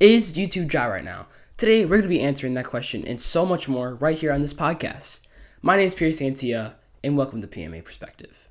Is YouTube dry right now? Today, we're going to be answering that question and so much more right here on this podcast. My name is Pierre Santia, and welcome to PMA Perspective.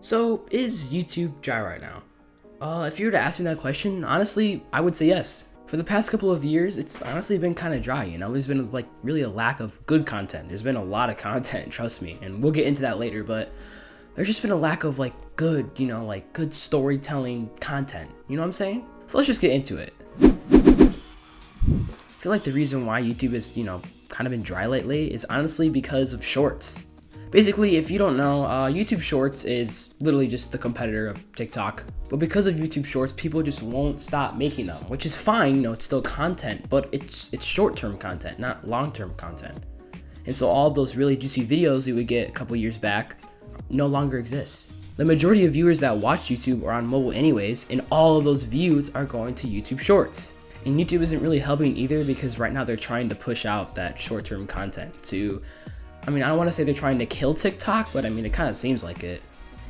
So, is YouTube dry right now? Uh, if you were to ask me that question, honestly, I would say yes. For the past couple of years, it's honestly been kind of dry, you know? There's been like really a lack of good content. There's been a lot of content, trust me, and we'll get into that later, but there's just been a lack of like good, you know, like good storytelling content. You know what I'm saying? So let's just get into it. I feel like the reason why YouTube is, you know, kind of been dry lately is honestly because of shorts. Basically, if you don't know, uh, YouTube Shorts is literally just the competitor of TikTok. But because of YouTube Shorts, people just won't stop making them, which is fine. You know, it's still content, but it's it's short-term content, not long-term content. And so all of those really juicy videos you would get a couple years back no longer exist. The majority of viewers that watch YouTube are on mobile anyways, and all of those views are going to YouTube Shorts. And YouTube isn't really helping either because right now they're trying to push out that short-term content to I mean, I don't want to say they're trying to kill TikTok, but I mean, it kind of seems like it.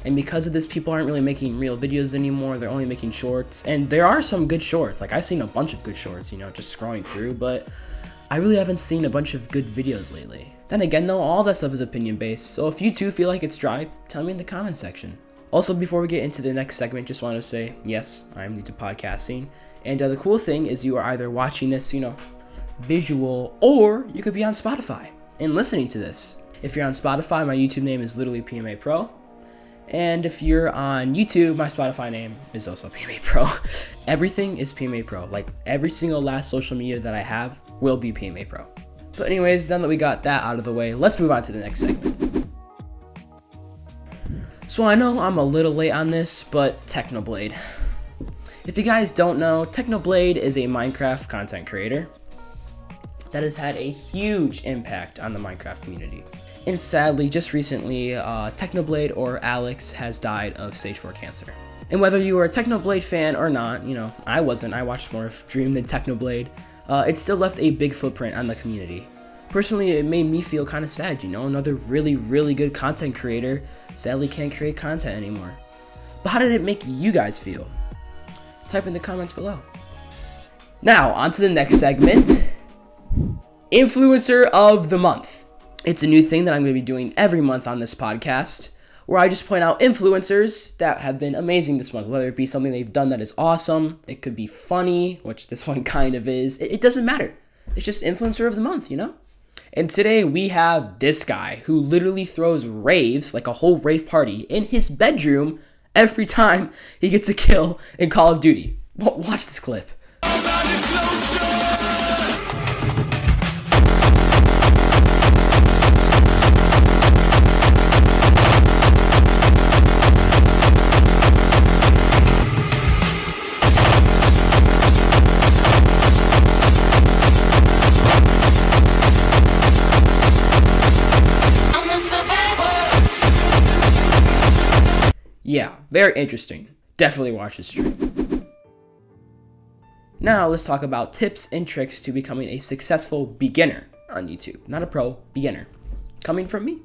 And because of this, people aren't really making real videos anymore. They're only making shorts. And there are some good shorts. Like, I've seen a bunch of good shorts, you know, just scrolling through, but I really haven't seen a bunch of good videos lately. Then again, though, all that stuff is opinion based. So if you too feel like it's dry, tell me in the comment section. Also, before we get into the next segment, just want to say, yes, I'm new to podcasting. And uh, the cool thing is you are either watching this, you know, visual, or you could be on Spotify and listening to this. If you're on Spotify, my YouTube name is literally PMA Pro. And if you're on YouTube, my Spotify name is also PMA Pro. Everything is PMA Pro. Like every single last social media that I have will be PMA Pro. But anyways, now that we got that out of the way, let's move on to the next segment. So I know I'm a little late on this, but Technoblade. If you guys don't know, Technoblade is a Minecraft content creator that has had a huge impact on the Minecraft community. And sadly, just recently, uh, Technoblade or Alex has died of stage 4 cancer. And whether you are a Technoblade fan or not, you know, I wasn't, I watched more of Dream than Technoblade, uh, it still left a big footprint on the community. Personally, it made me feel kind of sad, you know, another really, really good content creator sadly can't create content anymore. But how did it make you guys feel? Type in the comments below. Now, on to the next segment. Influencer of the Month. It's a new thing that I'm going to be doing every month on this podcast, where I just point out influencers that have been amazing this month, whether it be something they've done that is awesome, it could be funny, which this one kind of is. It, it doesn't matter. It's just influencer of the month, you know? And today we have this guy who literally throws raves, like a whole rave party, in his bedroom every time he gets a kill in Call of Duty. Watch this clip. Very interesting. Definitely watch this stream. Now let's talk about tips and tricks to becoming a successful beginner on YouTube. Not a pro, beginner. Coming from me.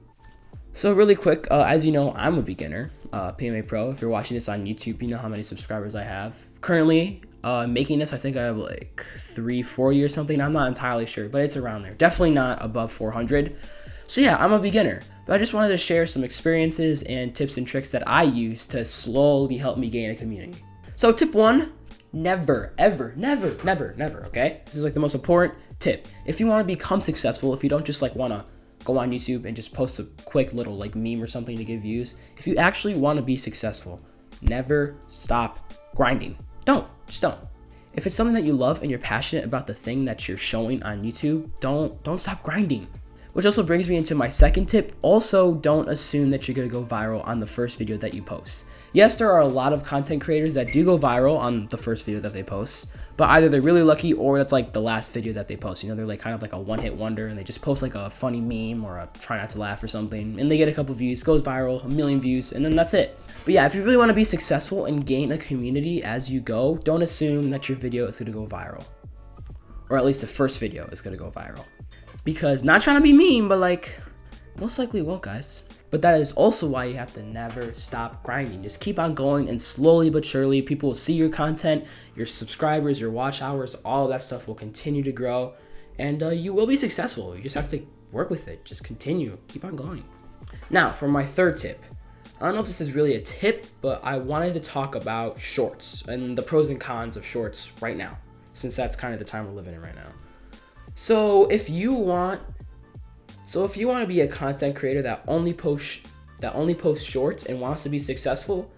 So really quick, uh, as you know, I'm a beginner, uh, PMA Pro. If you're watching this on YouTube, you know how many subscribers I have. Currently, uh, making this, I think I have like 340 or something. I'm not entirely sure, but it's around there. Definitely not above 400. So yeah, I'm a beginner, but I just wanted to share some experiences and tips and tricks that I use to slowly help me gain a community. So tip one, never, ever, never, never, never, okay? This is like the most important tip. If you want to become successful, if you don't just like want to go on YouTube and just post a quick little like meme or something to give views, if you actually want to be successful, never stop grinding. Don't, just don't. If it's something that you love and you're passionate about the thing that you're showing on YouTube, don't don't stop grinding. Which also brings me into my second tip. Also, don't assume that you're gonna go viral on the first video that you post. Yes, there are a lot of content creators that do go viral on the first video that they post, but either they're really lucky or it's like the last video that they post. You know, they're like kind of like a one hit wonder and they just post like a funny meme or a try not to laugh or something and they get a couple views, goes viral, a million views, and then that's it. But yeah, if you really wanna be successful and gain a community as you go, don't assume that your video is gonna go viral. Or at least the first video is gonna go viral because not trying to be mean, but like Most likely won't, guys. But that is also why you have to never stop grinding. Just keep on going, and slowly but surely, people will see your content, your subscribers, your watch hours, all that stuff will continue to grow, and uh, you will be successful. You just have to work with it. Just continue, keep on going. Now, for my third tip. I don't know if this is really a tip, but I wanted to talk about shorts and the pros and cons of shorts right now, since that's kind of the time we're living in right now. So, if you want so if you want to be a content creator that only posts that only posts shorts and wants to be successful,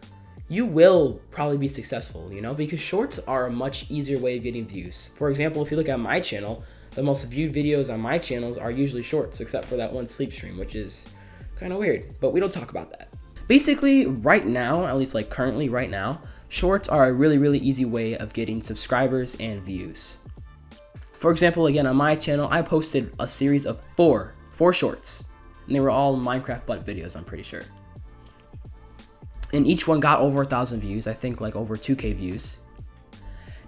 you will probably be successful, you know, because shorts are a much easier way of getting views. For example, if you look at my channel, the most viewed videos on my channels are usually shorts, except for that one sleep stream, which is kind of weird, but we don't talk about that. Basically, right now, at least like currently right now, shorts are a really, really easy way of getting subscribers and views. For example, again, on my channel, I posted a series of four four shorts, and they were all Minecraft butt videos, I'm pretty sure. And each one got over a thousand views, I think like over 2k views.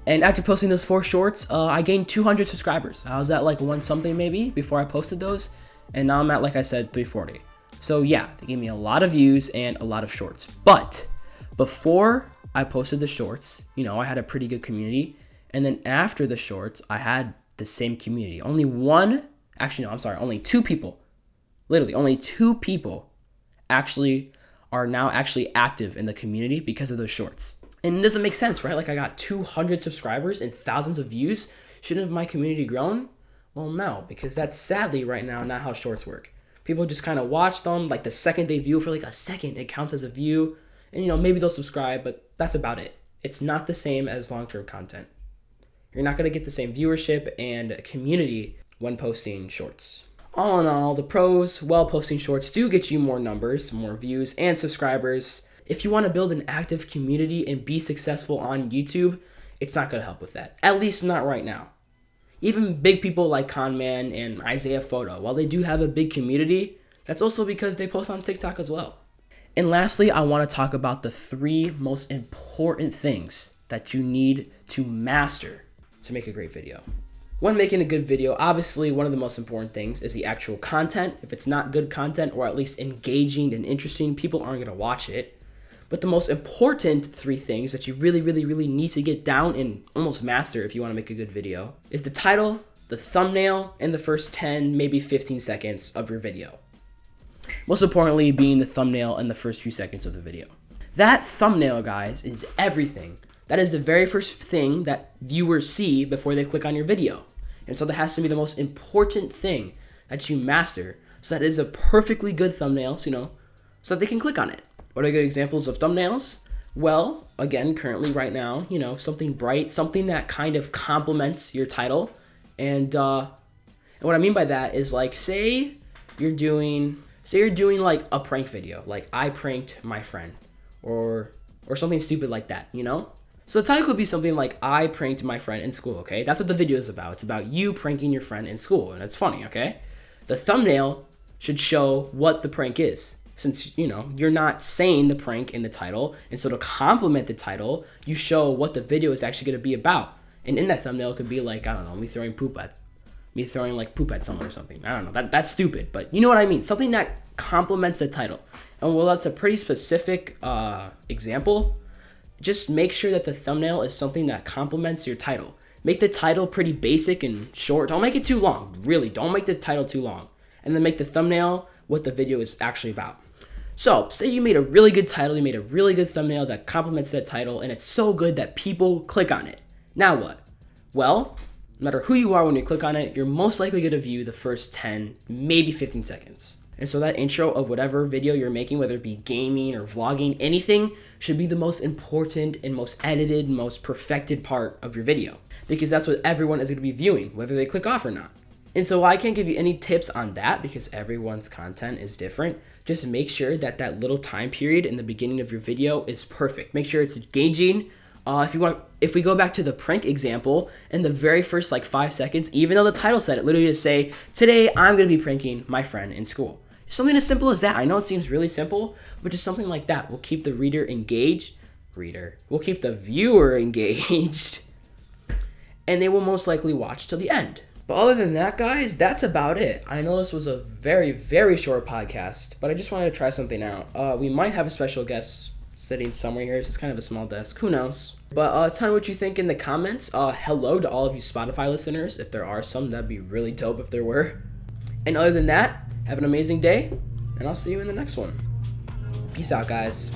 And after posting those four shorts, uh, I gained 200 subscribers. I was at like one something maybe before I posted those, and now I'm at like I said 340. So yeah, they gave me a lot of views and a lot of shorts. But before I posted the shorts, you know, I had a pretty good community, and then after the shorts, I had the same community. Only one actually no i'm sorry only two people. Literally only two people actually are now actually active in the community because of those shorts. And it doesn't make sense right? Like i got 200 subscribers and thousands of views. Shouldn't have my community grown? Well no because that's sadly right now not how shorts work. People just kind of watch them like the second they view for like a second it counts as a view. And you know maybe they'll subscribe but that's about it. It's not the same as long-term content you're not going to get the same viewership and community when posting shorts. All in all, the pros, well, posting shorts do get you more numbers, more views, and subscribers. If you want to build an active community and be successful on YouTube, it's not going to help with that. At least not right now. Even big people like Conman and Isaiah Photo, while they do have a big community, that's also because they post on TikTok as well. And lastly, I want to talk about the three most important things that you need to master to make a great video. When making a good video, obviously one of the most important things is the actual content. If it's not good content or at least engaging and interesting, people aren't going to watch it. But the most important three things that you really, really, really need to get down and almost master if you want to make a good video is the title, the thumbnail, and the first 10, maybe 15 seconds of your video. Most importantly, being the thumbnail and the first few seconds of the video. That thumbnail, guys, is everything. That is the very first thing that viewers see before they click on your video. And so that has to be the most important thing that you master. So that is a perfectly good thumbnail, so, you know, so that they can click on it. What are good examples of thumbnails? Well, again, currently right now, you know, something bright, something that kind of complements your title. And uh and what I mean by that is like say you're doing say you're doing like a prank video, like I pranked my friend or or something stupid like that, you know? So the title could be something like I pranked my friend in school, okay? That's what the video is about. It's about you pranking your friend in school, and it's funny, okay? The thumbnail should show what the prank is. Since, you know, you're not saying the prank in the title, and so to complement the title, you show what the video is actually to be about. And in that thumbnail, it could be like, I don't know, me throwing poop at me throwing like poop at someone or something. I don't know. That that's stupid, but you know what I mean. Something that complements the title. And well, that's a pretty specific uh, example just make sure that the thumbnail is something that complements your title. Make the title pretty basic and short. Don't make it too long. Really, don't make the title too long. And then make the thumbnail what the video is actually about. So, say you made a really good title, you made a really good thumbnail that complements that title, and it's so good that people click on it. Now what? Well, no matter who you are when you click on it, you're most likely going to view the first 10, maybe 15 seconds. And so that intro of whatever video you're making, whether it be gaming or vlogging, anything, should be the most important and most edited, most perfected part of your video. Because that's what everyone is going to be viewing, whether they click off or not. And so I can't give you any tips on that because everyone's content is different. Just make sure that that little time period in the beginning of your video is perfect. Make sure it's engaging. Uh, if you want, if we go back to the prank example, in the very first like five seconds, even though the title said it, literally just say, "Today I'm gonna be pranking my friend in school." Something as simple as that. I know it seems really simple, but just something like that will keep the reader engaged. Reader will keep the viewer engaged, and they will most likely watch till the end. But other than that, guys, that's about it. I know this was a very, very short podcast, but I just wanted to try something out. Uh, we might have a special guest sitting somewhere here. It's kind of a small desk. Who knows? But uh, tell me what you think in the comments. Uh, hello to all of you Spotify listeners. If there are some, that'd be really dope if there were. And other than that, have an amazing day, and I'll see you in the next one. Peace out, guys.